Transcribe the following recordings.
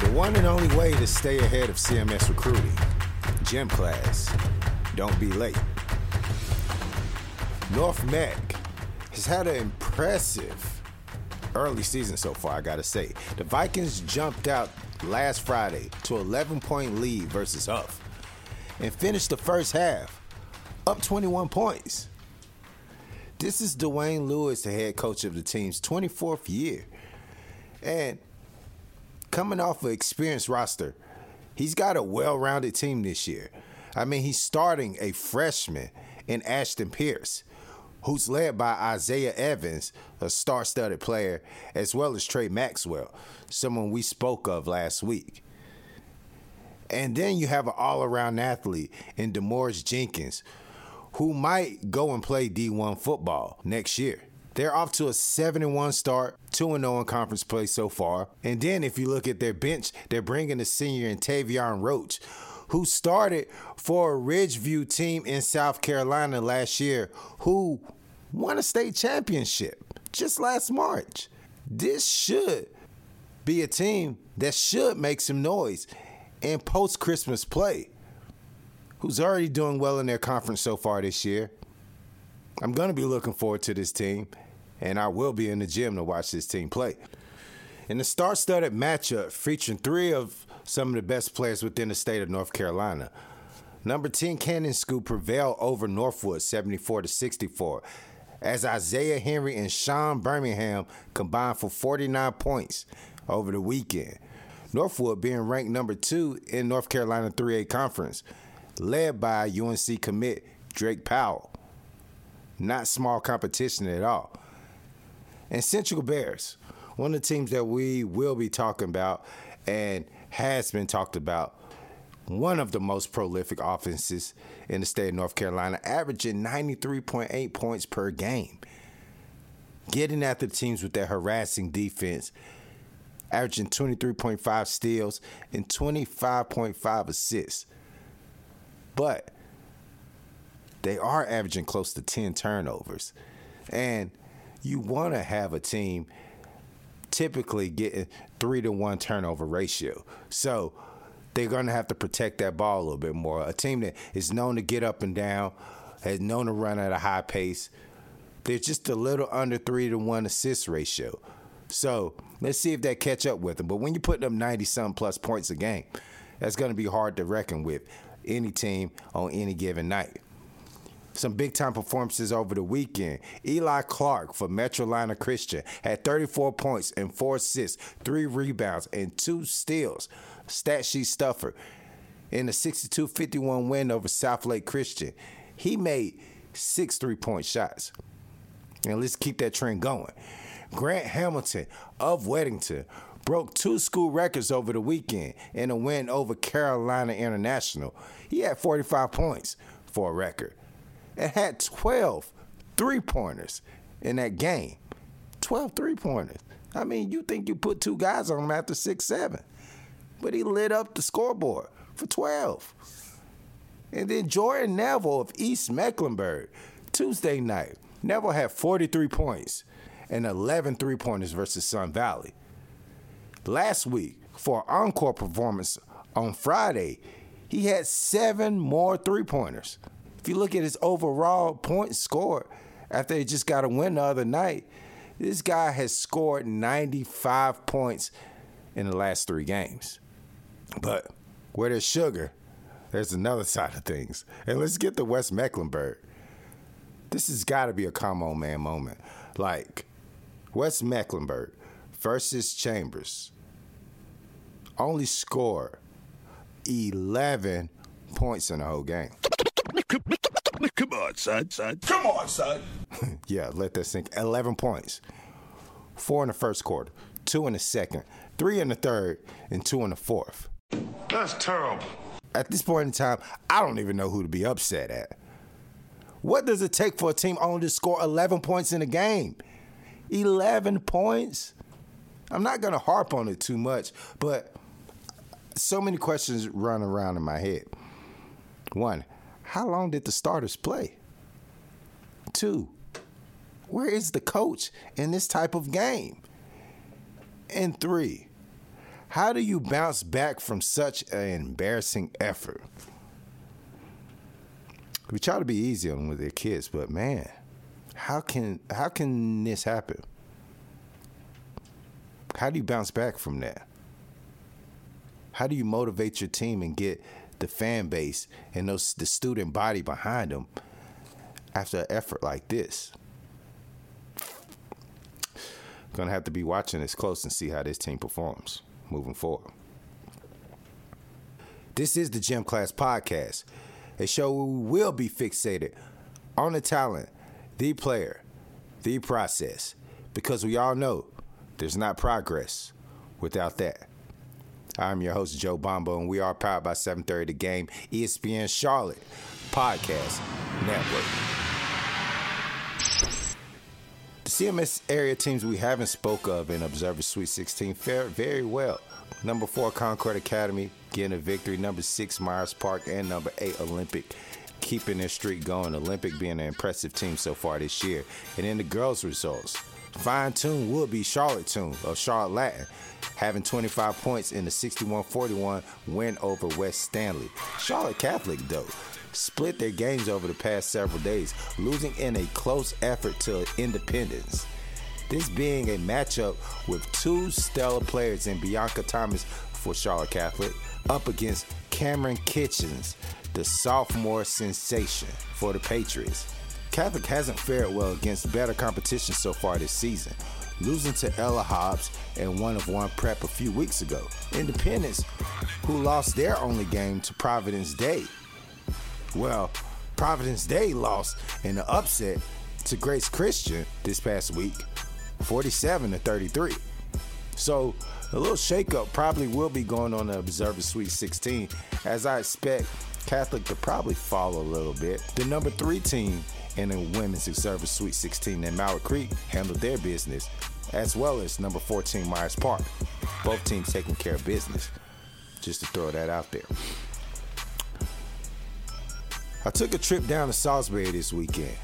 The one and only way to stay ahead of CMS recruiting gym class. Don't be late. North Meck has had an impressive early season so far, I gotta say. The Vikings jumped out last Friday to 11 point lead versus Hough and finished the first half up 21 points. This is Dwayne Lewis, the head coach of the team's 24th year. And coming off an experienced roster, he's got a well rounded team this year. I mean, he's starting a freshman in Ashton Pierce who's led by Isaiah Evans, a star studded player, as well as Trey Maxwell, someone we spoke of last week. And then you have an all around athlete in DeMorris Jenkins, who might go and play D1 football next year. They're off to a 7 1 start, 2 0 in conference play so far. And then if you look at their bench, they're bringing a senior in Tavion Roach, who started for a Ridgeview team in South Carolina last year, who won a state championship just last March. This should be a team that should make some noise in post Christmas play, who's already doing well in their conference so far this year. I'm going to be looking forward to this team, and I will be in the gym to watch this team play. In the star studded matchup featuring three of some of the best players within the state of North Carolina. Number 10 Cannon School prevailed over Northwood 74 to 64 as Isaiah Henry and Sean Birmingham combined for 49 points over the weekend. Northwood being ranked number 2 in North Carolina 3A conference, led by UNC commit Drake Powell. Not small competition at all. And Central Bears, one of the teams that we will be talking about and has been talked about. One of the most prolific offenses in the state of North Carolina, averaging 93.8 points per game. Getting after the teams with their harassing defense, averaging 23.5 steals and 25.5 assists. But they are averaging close to 10 turnovers. And you want to have a team typically getting three to one turnover ratio. So they're going to have to protect that ball a little bit more. A team that is known to get up and down, has known to run at a high pace. They're just a little under three to one assist ratio. So let's see if that catch up with them. But when you put them 90 some plus points a game, that's going to be hard to reckon with any team on any given night some big time performances over the weekend. Eli Clark for Metrolina Christian had 34 points and four assists, three rebounds, and two steals. Stat sheet stuffer. In the 62 51 win over Southlake Christian, he made six three point shots. And let's keep that trend going. Grant Hamilton of Weddington broke two school records over the weekend in a win over Carolina International. He had 45 points for a record and had 12 three pointers in that game. 12 three pointers. I mean, you think you put two guys on him after six, seven. But he lit up the scoreboard for 12. And then Jordan Neville of East Mecklenburg, Tuesday night. Neville had 43 points and 11 three pointers versus Sun Valley. Last week, for encore performance on Friday, he had seven more three pointers. If you look at his overall points scored after he just got a win the other night, This guy has scored 95 points in the last three games. But where there's sugar, there's another side of things. And let's get to West Mecklenburg. This has got to be a come on man moment. Like, West Mecklenburg versus Chambers only scored 11 points in the whole game. Come on, son, son. Come on, son. yeah, let that sink. 11 points. Four in the first quarter, two in the second, three in the third, and two in the fourth. That's terrible. At this point in time, I don't even know who to be upset at. What does it take for a team only to score 11 points in a game? 11 points? I'm not going to harp on it too much, but so many questions run around in my head. One, how long did the starters play? Two, where is the coach in this type of game? And three, how do you bounce back from such an embarrassing effort? We try to be easy on them with their kids, but man, how can how can this happen? How do you bounce back from that? How do you motivate your team and get the fan base and those the student body behind them after an effort like this? Gonna have to be watching this close and see how this team performs moving forward. This is the Gym Class Podcast, a show where we will be fixated on the talent, the player, the process, because we all know there's not progress without that. I'm your host, Joe Bombo, and we are powered by 730 The Game, ESPN Charlotte Podcast Network. The CMS area teams we haven't spoke of in Observer Sweet 16 fared very well. Number four, Concord Academy getting a victory. Number six, Myers Park, and number eight, Olympic keeping their streak going. Olympic being an impressive team so far this year. And in the girls' results, Fine Tune would be Charlotte Tune or Charlotte Latin, having 25 points in the 61 41 win over West Stanly. Charlotte Catholic, though, split their games over the past several days, losing in a close effort to Independence. This being a matchup with two stellar players in Bianca Thomas for Charlotte Catholic up against Cameron Kitchens, the sophomore sensation for the Patriots. Catholic hasn't fared well against better competition so far this season, losing to Ella Hobbs and one of one prep a few weeks ago. Independence, who lost their only game to Providence Day. Well, Providence Day lost in the upset to Grace Christian this past week, 47 to 33. So a little shakeup probably will be going on the Observer Sweet 16, as I expect Catholic to probably fall a little bit. The number three team in the Women's Observer Sweet 16 in Mallard Creek handled their business, as well as number 14 Myers Park. Both teams taking care of business. Just to throw that out there. I took a trip down to Salisbury this weekend,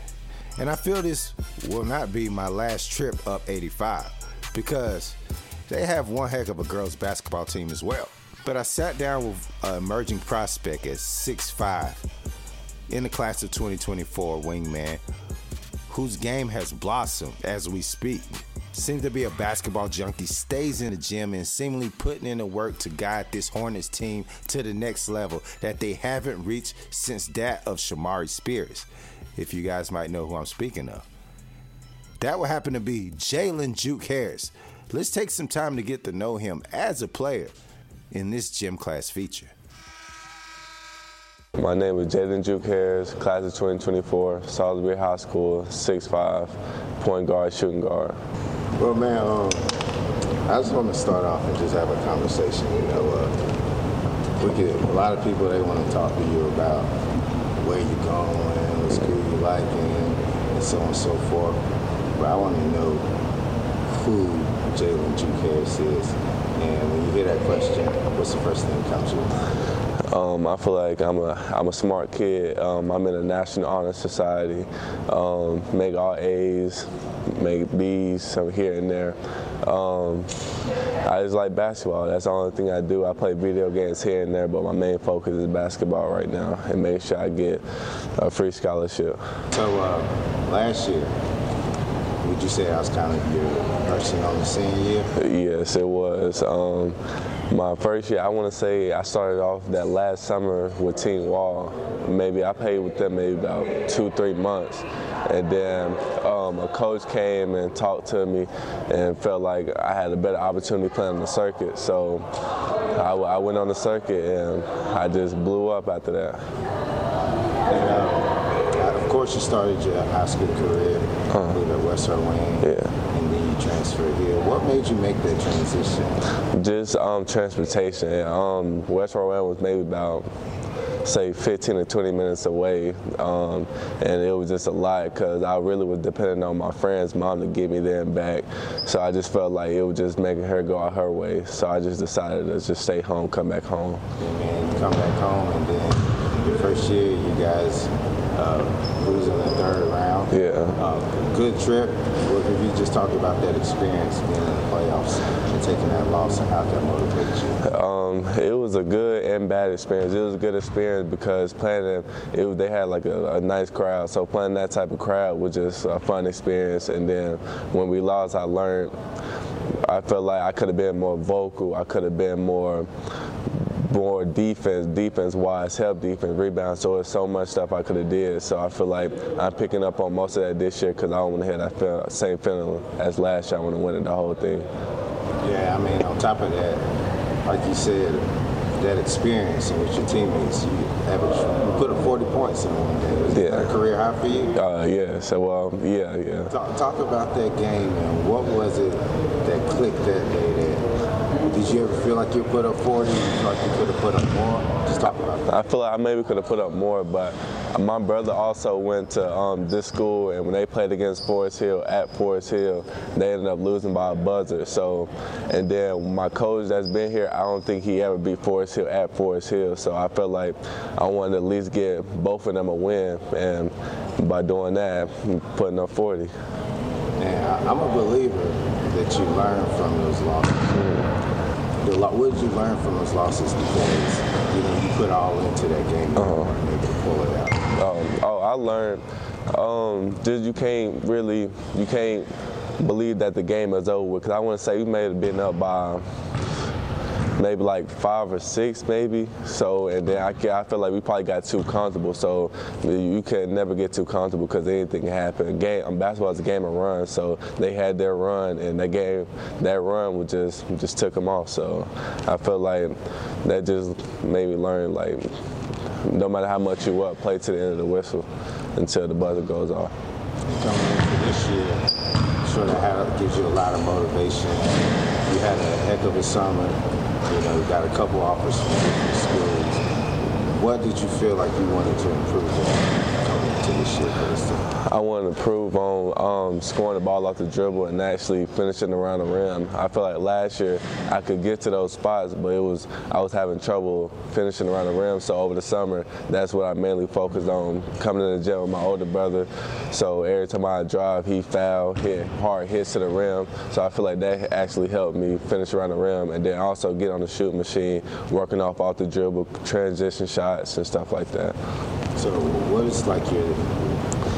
and I feel this will not be my last trip up 85 because they have one heck of a girls basketball team as well. But I sat down with an emerging prospect at 6'5 in the class of 2024 wingman whose game has blossomed as we speak. Seems to be a basketball junkie, stays in the gym and seemingly putting in the work to guide this Hornets team to the next level that they haven't reached since that of Shamari Spears, if you guys might know who I'm speaking of. That would happen to be Jalen Juke Harris. Let's take some time to get to know him as a player in this gym class feature. My name is Jalen Juke Harris, class of 2024, Salisbury High School, 6'5", point guard, shooting guard. Well, man, um, I just want to start off and just have a conversation. You know, uh, we get a lot of people they want to talk to you about where you're going, what school you like, and, and so on and so forth. But I want to know who Jalen Juke Harris is. And when you hear that question, what's the first thing that comes to your mind? Um, I feel like I'm a I'm a smart kid. Um, I'm in a National Honor Society. Um, make all A's, make B's, some here and there. Um, I just like basketball. That's the only thing I do. I play video games here and there, but my main focus is basketball right now and make sure I get a free scholarship. So uh, last year, would you say I was kind of your person on the senior year? Yes, it was. Um, my first year, I want to say I started off that last summer with Team Wall. Maybe I played with them maybe about two, three months. And then um, a coach came and talked to me and felt like I had a better opportunity playing on the circuit. So I, I went on the circuit and I just blew up after that. And, uh, of course, you started your high school career uh, at West Wayne. Yeah. And then you transferred here. What made you make that transition? Just um, transportation. Um, West Wayne was maybe about say 15 to 20 minutes away, um, and it was just a lot because I really was depending on my friend's mom to get me there and back. So I just felt like it was just making her go out her way. So I just decided to just stay home, come back home. And come back home, and then your first year, you guys uh, losing in the third round. Yeah. Uh, good trip. Just talk about that experience being in the playoffs and taking that loss and how that motivated you? Um, it was a good and bad experience. It was a good experience because playing it they had like a, a, nice crowd. So playing that type of crowd was just a fun experience. And then when we lost, I learned. I felt like I could have been more vocal. I could have been more more defense, defense wise, help defense, rebound. So it's so much stuff I could have did. So I feel like I'm picking up on most of that this year because I don't want to have that same feeling as last year. I want to win the whole thing. Yeah, I mean, on top of that, like you said, that experience with your teammates, you average, you put up 40 points in one game. Is yeah. that a career high for you? Uh, yeah. So, well, um, yeah, yeah. Talk, talk about that game and what was it that clicked that day did you ever feel like you put up 40? Did you feel like you could have put up more? Just talk about that. I feel like I maybe could have put up more, but my brother also went to um, this school, and when they played against Forest Hill at Forest Hill, they ended up losing by a buzzer. So, and then my coach that's been here, I don't think he ever beat Forest Hill at Forest Hill. So I felt like I wanted to at least get both of them a win, and by doing that, putting up 40. And I'm a believer that you learn from those losses. Mm-hmm the, what did you learn from those losses? Because you know you put all into that game, uh-huh. and able to pull it out. Um, oh, I learned um, just you can't really you can't believe that the game is over because I want to say we may have been up by maybe like five or six, maybe. So, and then I, I feel like we probably got too comfortable. So, you can never get too comfortable because anything can happen. Game, um, basketball is a game of runs, so they had their run, and that game, that run was just just took them off. So, I feel like that just made me learn like, no matter how much you up, play to the end of the whistle until the buzzer goes off. Coming into this year, sure that gives you a lot of motivation. You had a heck of a summer you know, you got a couple offers from different schools. What did you feel like you wanted to improve on into this year for this team? I want to improve on um, scoring the ball off the dribble and actually finishing around the rim. I feel like last year I could get to those spots, but it was I was having trouble finishing around the rim. So over the summer, that's what I mainly focused on. Coming to the gym with my older brother, so every time I drive, he foul, hit hard hits to the rim. So I feel like that actually helped me finish around the rim, and then also get on the shoot machine, working off off the dribble, transition shots and stuff like that. So what is like your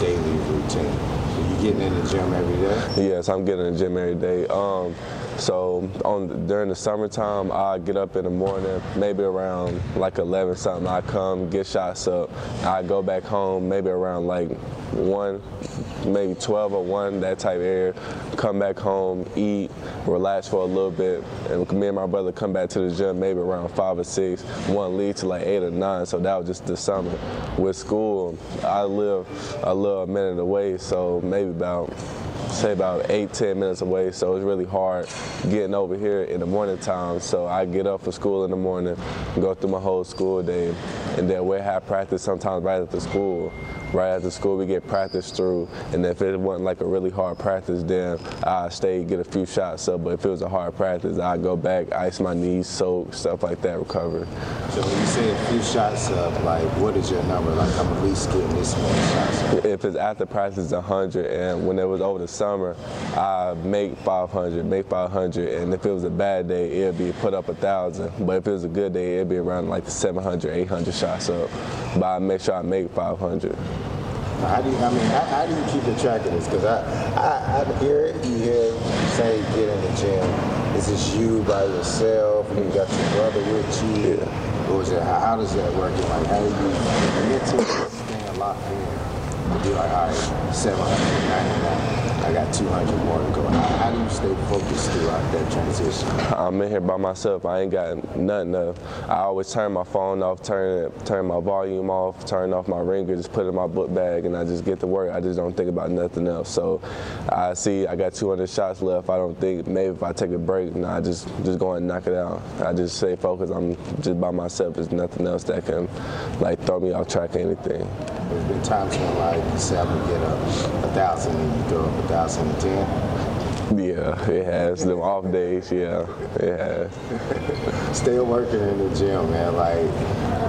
daily routine? Are you getting in the gym every day? Yes, I'm getting in the gym every day. Um, so on during the summertime, I get up in the morning, maybe around like 11 something. I come get shots up. I go back home, maybe around like one, maybe 12 or one, that type of area. Come back home, eat, relax for a little bit, and me and my brother come back to the gym maybe around five or six. One lead to like eight or nine. So that was just the summer. With school, I live a little minute away, so maybe about say about eight, ten minutes away. So it's really hard getting over here in the morning time. So I get up for school in the morning, go through my whole school day, and then we have practice sometimes right after school right after school we get practice through and if it wasn't like a really hard practice then I stay get a few shots up but if it was a hard practice I go back ice my knees soak stuff like that recover. So when you say a few shots up like what is your number? Like I'm at least getting this many shots up. If it's after practice 100 and when it was over the summer I make 500 make 500 and if it was a bad day it'd be put up a thousand but if it was a good day it'd be around like 700 800 shots up but I make sure I make 500 How do you, I mean, how, how do you keep a track of this? Because I, I, I hear it, you hear it, you say get in the gym. Is this you by yourself? You got your brother with you? Yeah. Or is it, how, how does that work? Like, how do you mentally stand locked in? Be like, all right, 799. I got 200 more to go. How, do you stay focused throughout that transition? I'm in here by myself. I ain't got nothing. I always turn my phone off, turn turn my volume off, turn off my ringer, just put it in my book bag, and I just get to work. I just don't think about nothing else. So I see I got 200 shots left. I don't think maybe if I take a break, nah, I just just go and knock it out. I just stay focused. I'm just by myself. There's nothing else that can like throw me off track or anything. Times when like you say I'm gonna get a, a thousand and you throw up a thousand and ten. Yeah, it has them off days. Yeah, it has. Still working in the gym, man. Like,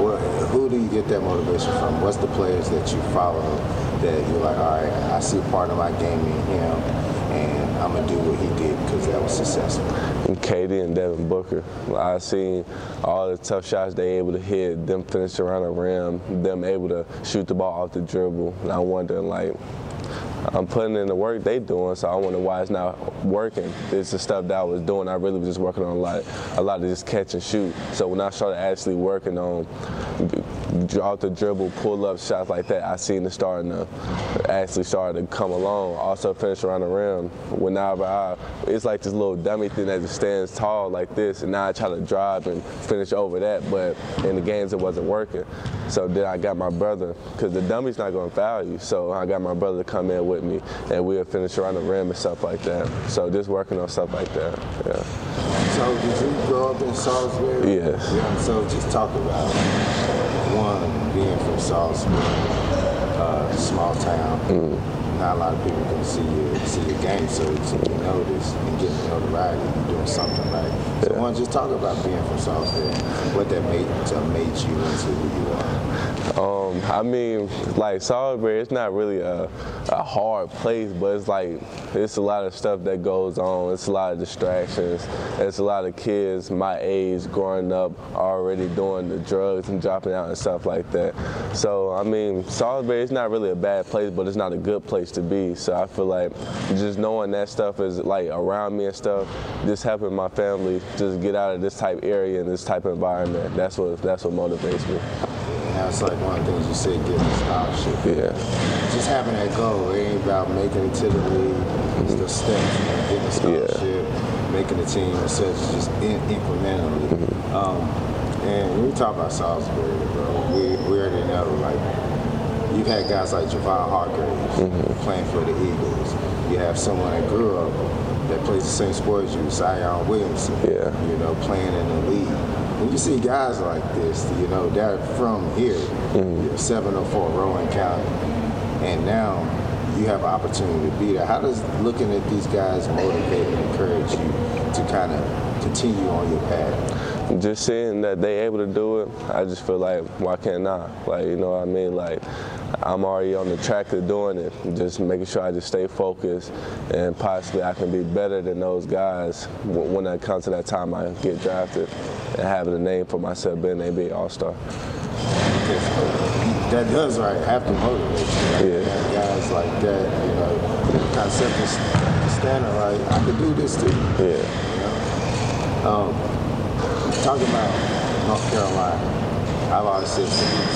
what, who do you get that motivation from? What's the players that you follow that you're like, all right, I see part of my game in him, and I'm gonna do what he did because that was successful. KD and Devin Booker. I seen all the tough shots they able to hit, them finish around the rim, them able to shoot the ball off the dribble. And I wonder, like, I'm putting in the work they doing, so I wonder why it's not working. It's the stuff that I was doing. I really was just working on a lot, a lot of just catch and shoot. So when I started actually working on off the dribble, pull up shots like that, I seen it starting to actually started to come along. Also finish around the rim. Whenever I, it's like this little dummy thing that just stands tall like this, and now I try to drive and finish over that, but in the games it wasn't working. So then I got my brother, because the dummy's not going to foul you. So I got my brother to come in with me, and we'll finish around the rim and stuff like that. So just working on stuff like that. Yeah. So did you grow up in Salisbury? Yes. Yeah. So just talk about one being from Salisbury, uh, small town. Mm. Not a lot of people can see your see your game, so to be noticed and getting notoriety, you're doing something right. So Yeah. one, just talk about being from Salisbury, what that made uh, made you into who you are. Um, I mean, like Salisbury, it's not really a, a hard place, but it's like it's a lot of stuff that goes on. It's a lot of distractions. It's a lot of kids my age growing up already doing the drugs and dropping out and stuff like that. So I mean, Salisbury is not really a bad place, but it's not a good place to be. So I feel like just knowing that stuff is like around me and stuff, just helping my family just get out of this type area and this type of environment. That's what that's what motivates me. That's like one of the things you said, getting a scholarship. Yeah. Just having that goal, it ain't about making it to the league, it's the steps, getting a scholarship, making the team, and such, just in, incrementally. Um, and when we talk about Salisbury, bro, we, we already know, like, you've had guys like Javon Hargraves playing for the Eagles. You have someone that grew up that plays the same sport as you, Zion Williamson, Yeah. you know, playing in the league. When you see guys like this, you know, they're from here, mm. know, 704 Rowan County, and now you have an opportunity to be there. How does looking at these guys motivate and encourage you to kind of continue on your path? just seeing that they able to do it, I just feel like why can't I? Like you know what I mean? Like I'm already on the track of doing it. Just making sure I just stay focused and possibly I can be better than those guys when it comes to that time I get drafted and having a name for myself being an NBA All Star. That does right have to motivate you. Yeah. guys like that, you know, kind of set the standard. Like I could do this too. Yeah. Um, talking about North Carolina, I've always said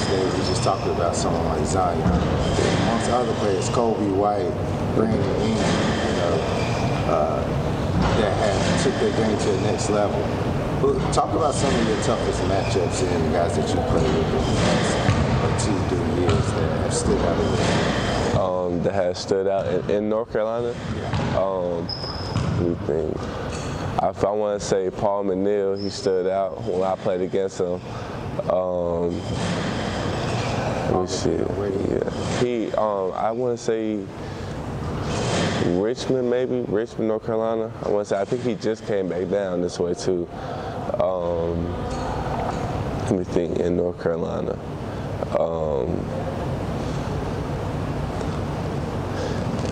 today, we just talked about someone like Zion. Amongst other players, Coby White, Brandon Ingram, you know, uh, that have took their game to the next level. But talk about some of your toughest matchups and the guys that you played with in the last uh, two, three years that have stood out of the um, that has stood out in, in North Carolina. Um, let me think. I, I want to say Paul McNeil. He stood out when I played against him. Um, let me see. He- Yeah, he. Um, I want to say Richmond, maybe Richmond, North Carolina. I want to say. I think he just came back down this way too. Um, let me think. In North Carolina. Um,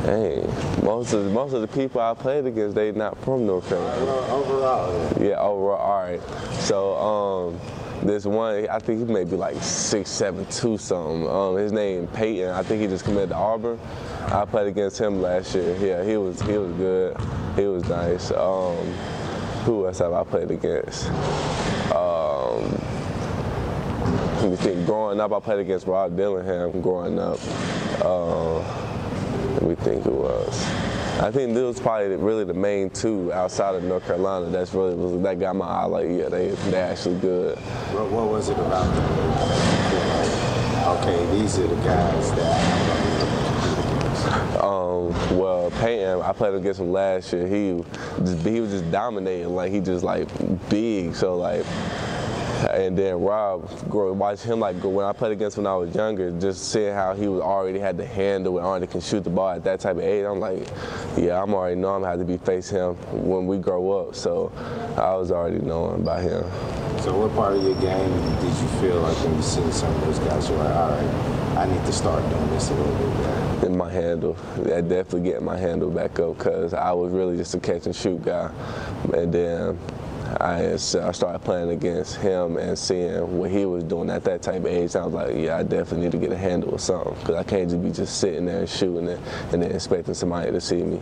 Dang, most of most of the people I played against, they not from North Carolina. Overall, yeah. Yeah, overall, all right. So, um, this one, I think he may be like six, seven, two something. Um, his name Peyton. I think he just committed to Auburn. I played against him last year. Yeah, he was he was good. He was nice. Um, who else have I played against? Um, me think. Growing up, I played against Rob Dillingham. Growing up, uh, let me think who was. I think this was probably really the main two outside of North Carolina. That's really was, that got my eye. Like, yeah, they they actually good. What, what was it about them? Okay, these are the guys that. Um, well, Peyton, I played against him last year. He just, he was just dominating. Like he just like big. So like and then Rob, watch him like when I played against when I was younger, just seeing how he was already had the handle and already can shoot the ball at that type of age. I'm like, yeah, I'm already know I'm to be face him when we grow up. So I was already knowing about him. So what part of your game did you feel like when you seen some of those guys? You're like, all right, I need to start doing this a little bit better. In my handle, I definitely getting my handle back up because I was really just a catch and shoot guy, and then I, I started playing against him and seeing what he was doing at that type of age. I was like, yeah, I definitely need to get a handle or something because I can't just be just sitting there and shooting it and then expecting somebody to see me.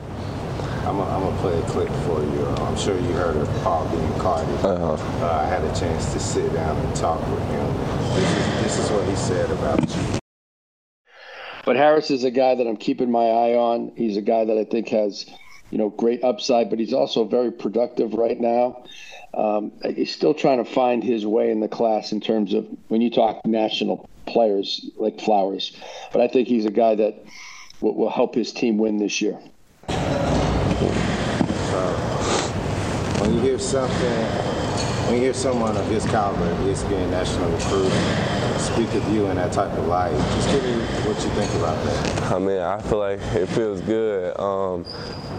I'm going to play a clip for you. I'm sure you heard of Paul Biancardi. Uh-huh. Uh, I had a chance to sit down and talk with him. This is, this is what he said about you. But Harris is a guy that I'm keeping my eye on. He's a guy that I think has, you know, great upside, but he's also very productive right now. Um, he's still trying to find his way in the class in terms of when you talk national players like Flowers. But I think he's a guy that will, will help his team win this year. Uh, when you hear something, when you hear someone of his caliber, his being national recruit, speak of you in that type of light, just give me what you think about that. I mean, I feel like it feels good. Um,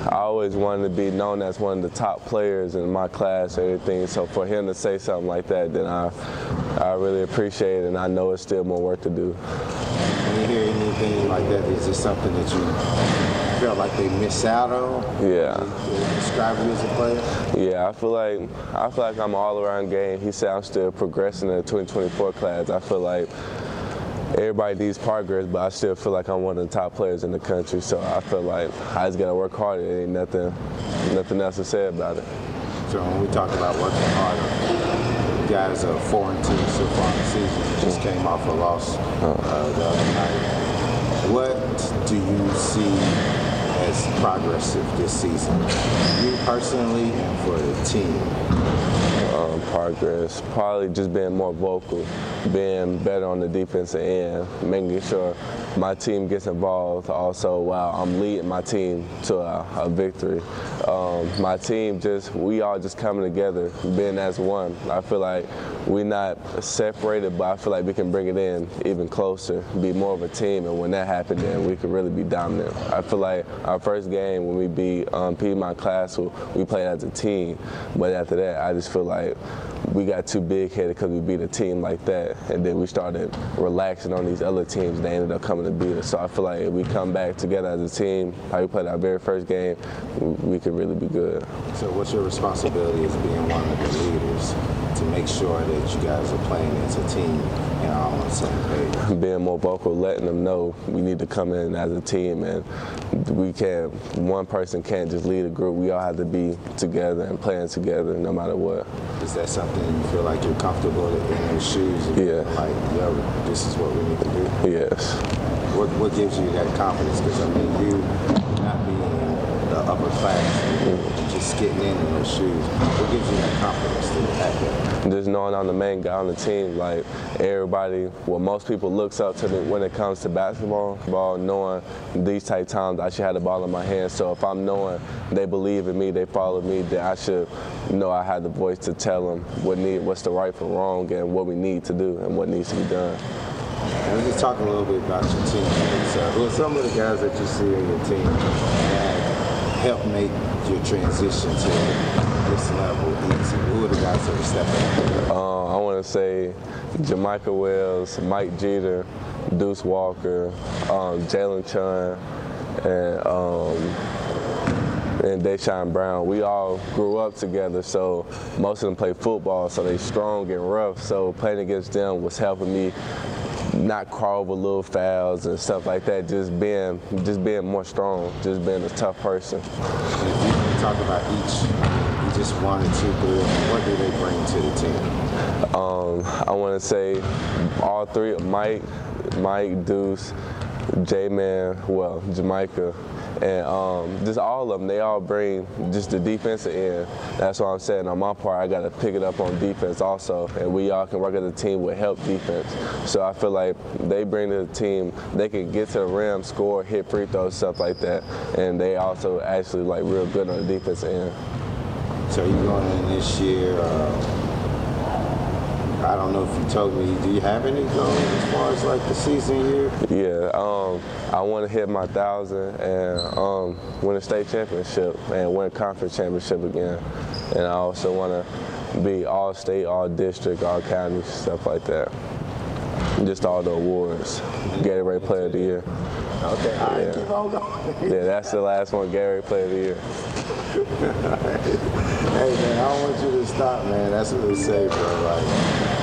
I always wanted to be known as one of the top players in my class or everything. So for him to say something like that, then I, I really appreciate it, and I know it's still more work to do. When you hear anything like that, is this something that you feel like they miss out on? Yeah. Describe you as a player? Yeah, I feel like I feel like I'm all around game. He said I'm still progressing in the 2024 class. I feel like everybody needs progress, but I still feel like I'm one of the top players in the country. So I feel like I just gotta work harder. There ain't nothing, nothing else to say about it. So when we talk about working harder, guys are four and two so far in the season. Just came off a loss uh, the other night. What do you see as progressive this season, you personally and for the team? Um, progress. Probably just being more vocal, being better on the defensive end, making sure my team gets involved also while I'm leading my team to a, a victory. Um, my team just, we all just coming together, being as one. I feel like we're not separated, but I feel like we can bring it in even closer, be more of a team, and when that happens, then we can really be dominant. I feel like our first game when we beat um, Piedmont Class, we played as a team, but after that, I just feel like we got too big headed because we beat a team like that, and then we started relaxing on these other teams. They ended up coming to beat us. So I feel like if we come back together as a team, how we played our very first game, we could really be good. So what's your responsibility as being one of the leaders to make sure that you guys are playing as a team and all on the same page? Being more vocal, letting them know we need to come in as a team, and we can't. One person can't just lead a group. We all have to be together and playing together, no matter what. Is that something you feel like you're comfortable in those shoes? Yeah. Like, yo, this is what we need to do. Yes. What What gives you that confidence? Because I mean, you not being the upper class, mm-hmm. just getting in in those shoes. What gives you that confidence to have that? Just knowing I'm the main guy on the team, like everybody, well, most people looks up to me when it comes to basketball. Ball, knowing these type times I should have the ball in my hands. So if I'm knowing they believe in me, they follow me, then I should know I have the voice to tell them what need, what's the right from wrong, and what we need to do and what needs to be done. And let's just talk a little bit about your team. So, who are some of the guys that you see in your team help make your transition to this level easy? Who are the guys that are stepping up? Uh, I want to say JaMychal Wells, Mike Jeter, Deuce Walker, um, Jalen Chun, and um, and Deshaun Brown. We all grew up together, so most of them play football, so they strong and rough. So playing against them was helping me not crawl over little fouls and stuff like that. Just being, just being more strong, just being a tough person. Talk about each, you just one or two. What do they bring to the team? Um, I want to say all three, Mike, Mike, Deuce, J-Man, well, Jamaica, and um, just all of them, they all bring just the defensive end. That's what I'm saying. On my part, I got to pick it up on defense also, and we all can work as a team with help defense. So I feel like they bring to the team, they can get to the rim, score, hit free throws, stuff like that, and they also actually like real good on the defense end. So you going in this year? Uh, I don't know if you told me. Do you have any goals as far as like the season year? Yeah, um, I want to hit my thousand and um, win a state championship and win a conference championship again. And I also want to be all state, all district, all county, stuff like that. Just all the awards. Gatorade Player of the Year. Okay, all right, Yeah. keep on going. Yeah, that's the last one, Gatorade Player of the Year. Hey man, I don't want you to stop, man. That's what they say, bro. Like,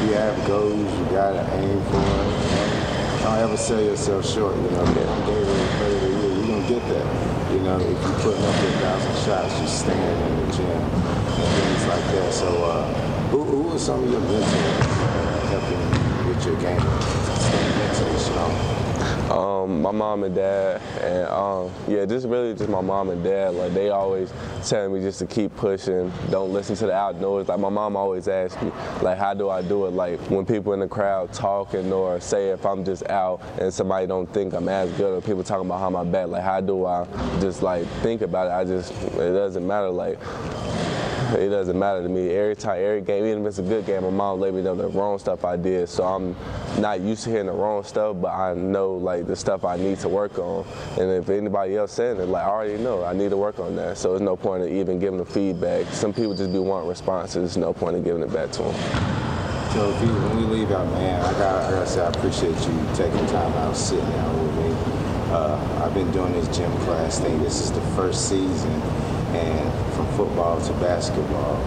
you have goals, you gotta aim for it. Don't ever sell yourself short. You know, if I'm Gatorade Player of the Year, You're gonna get that. You know, if you putting up your thousand shots, you stand in the gym and things like that. So, uh, who, who are some of your mentors uh, helping with your game? Stay mentally strong. Um, my mom and dad, and um, yeah, just really just my mom and dad. Like they always tell me just to keep pushing, don't listen to the outdoors. Like my mom always asks me, like, how do I do it? Like when people in the crowd talking, or say if I'm just out and somebody don't think I'm as good, or people talking how my back, like how do I just like think about it? I just it doesn't matter. Like it doesn't matter to me. Every time, every game, even if it's a good game, my mom let me know the wrong stuff I did. So I'm not used to hearing the wrong stuff, but I know like the stuff I need to work on. And if anybody else saying it, like I already know I need to work on that. So there's no point in even giving the feedback. Some people just be wanting responses. No point in giving it back to them. So if you, when we leave out, man, I got, I gotta say, I appreciate you taking time out, sitting down with me. Uh, I've been doing this gym class thing. This is the first season, and from football to basketball,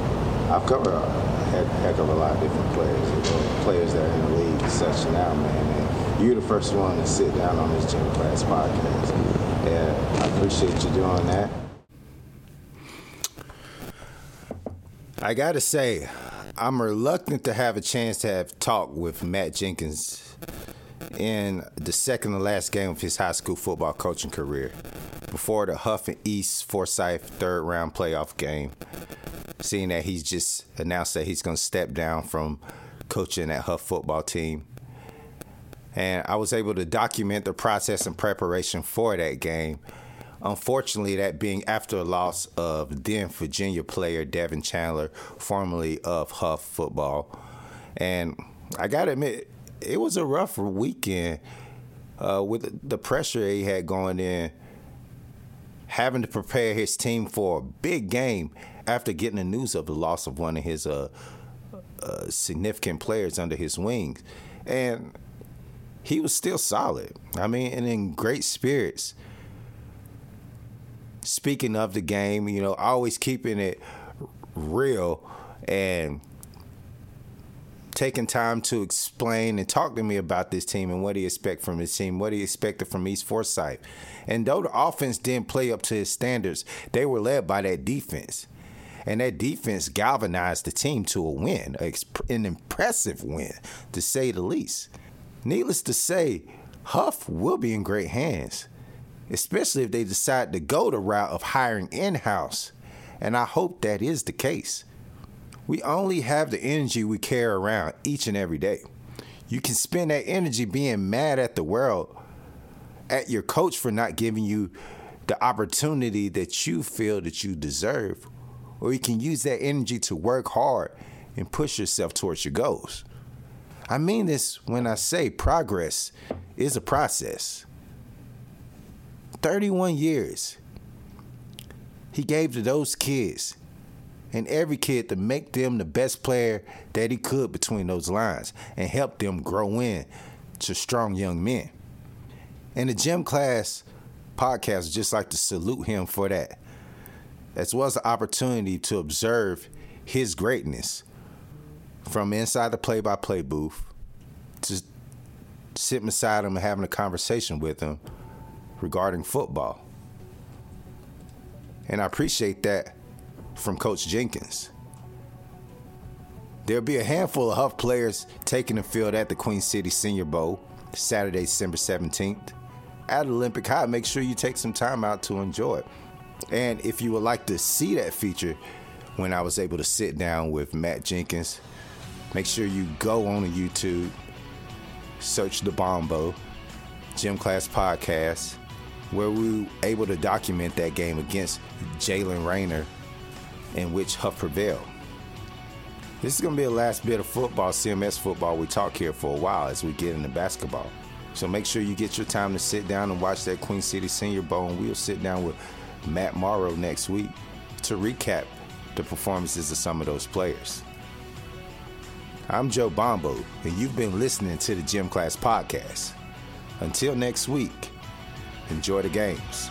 I've covered a heck, heck of a lot of different players, players that are in the league such now, man. And you're the first one to sit down on this gym class podcast. And I appreciate you doing that. I gotta say, I'm reluctant to have a chance to have talk with Matt Jenkins in the second to last game of his high school football coaching career before the Hough and East Forsyth third round playoff game. Seeing that he's just announced that he's going to step down from coaching that Hough football team. And I was able to document the process and preparation for that game. Unfortunately, that being after a loss of then Virginia player Devin Chandler, formerly of Hough football. And I got to admit, it was a rough weekend uh, with the pressure he had going in, having to prepare his team for a big game after getting the news of the loss of one of his uh, uh, significant players under his wings. And he was still solid. I mean, and in great spirits. Speaking of the game, you know, always keeping it real and taking time to explain and talk to me about this team and what he expect from his team, what he expected from East Forsyth. And though the offense didn't play up to his standards, they were led by that defense. And that defense galvanized the team to a win, an impressive win, to say the least. Needless to say, Hough will be in great hands, especially if they decide to go the route of hiring in house. And I hope that is the case. We only have the energy we carry around each and every day. You can spend that energy being mad at the world, at your coach for not giving you the opportunity that you feel that you deserve, or you can use that energy to work hard and push yourself towards your goals. I mean this when I say progress is a process. 31 years he gave to those kids and every kid to make them the best player that he could between those lines and help them grow in to strong young men. And the gym class podcast would just like to salute him for that. as well as the opportunity to observe his greatness from inside the play by play booth to sitting beside him and having a conversation with him regarding football. And I appreciate that from Coach Jenkins. There'll be a handful of Hough players taking the field at the Queen City Senior Bowl Saturday, December 17th. At Olympic High, make sure you take some time out to enjoy it. And if you would like to see that feature when I was able to sit down with Matt Jenkins, make sure you go on YouTube, search the Bombo, Gym Class Podcast, where we were able to document that game against Jalen Rayner, in which Hough prevailed. This is going to be the last bit of football, CMS football, we talk here for a while as we get into basketball. So make sure you get your time to sit down and watch that Queen City Senior Bowl, and we'll sit down with Matt Morrow next week to recap the performances of some of those players. I'm Joe Bombo, and you've been listening to the Gym Class Podcast. Until next week, enjoy the games.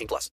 18 plus.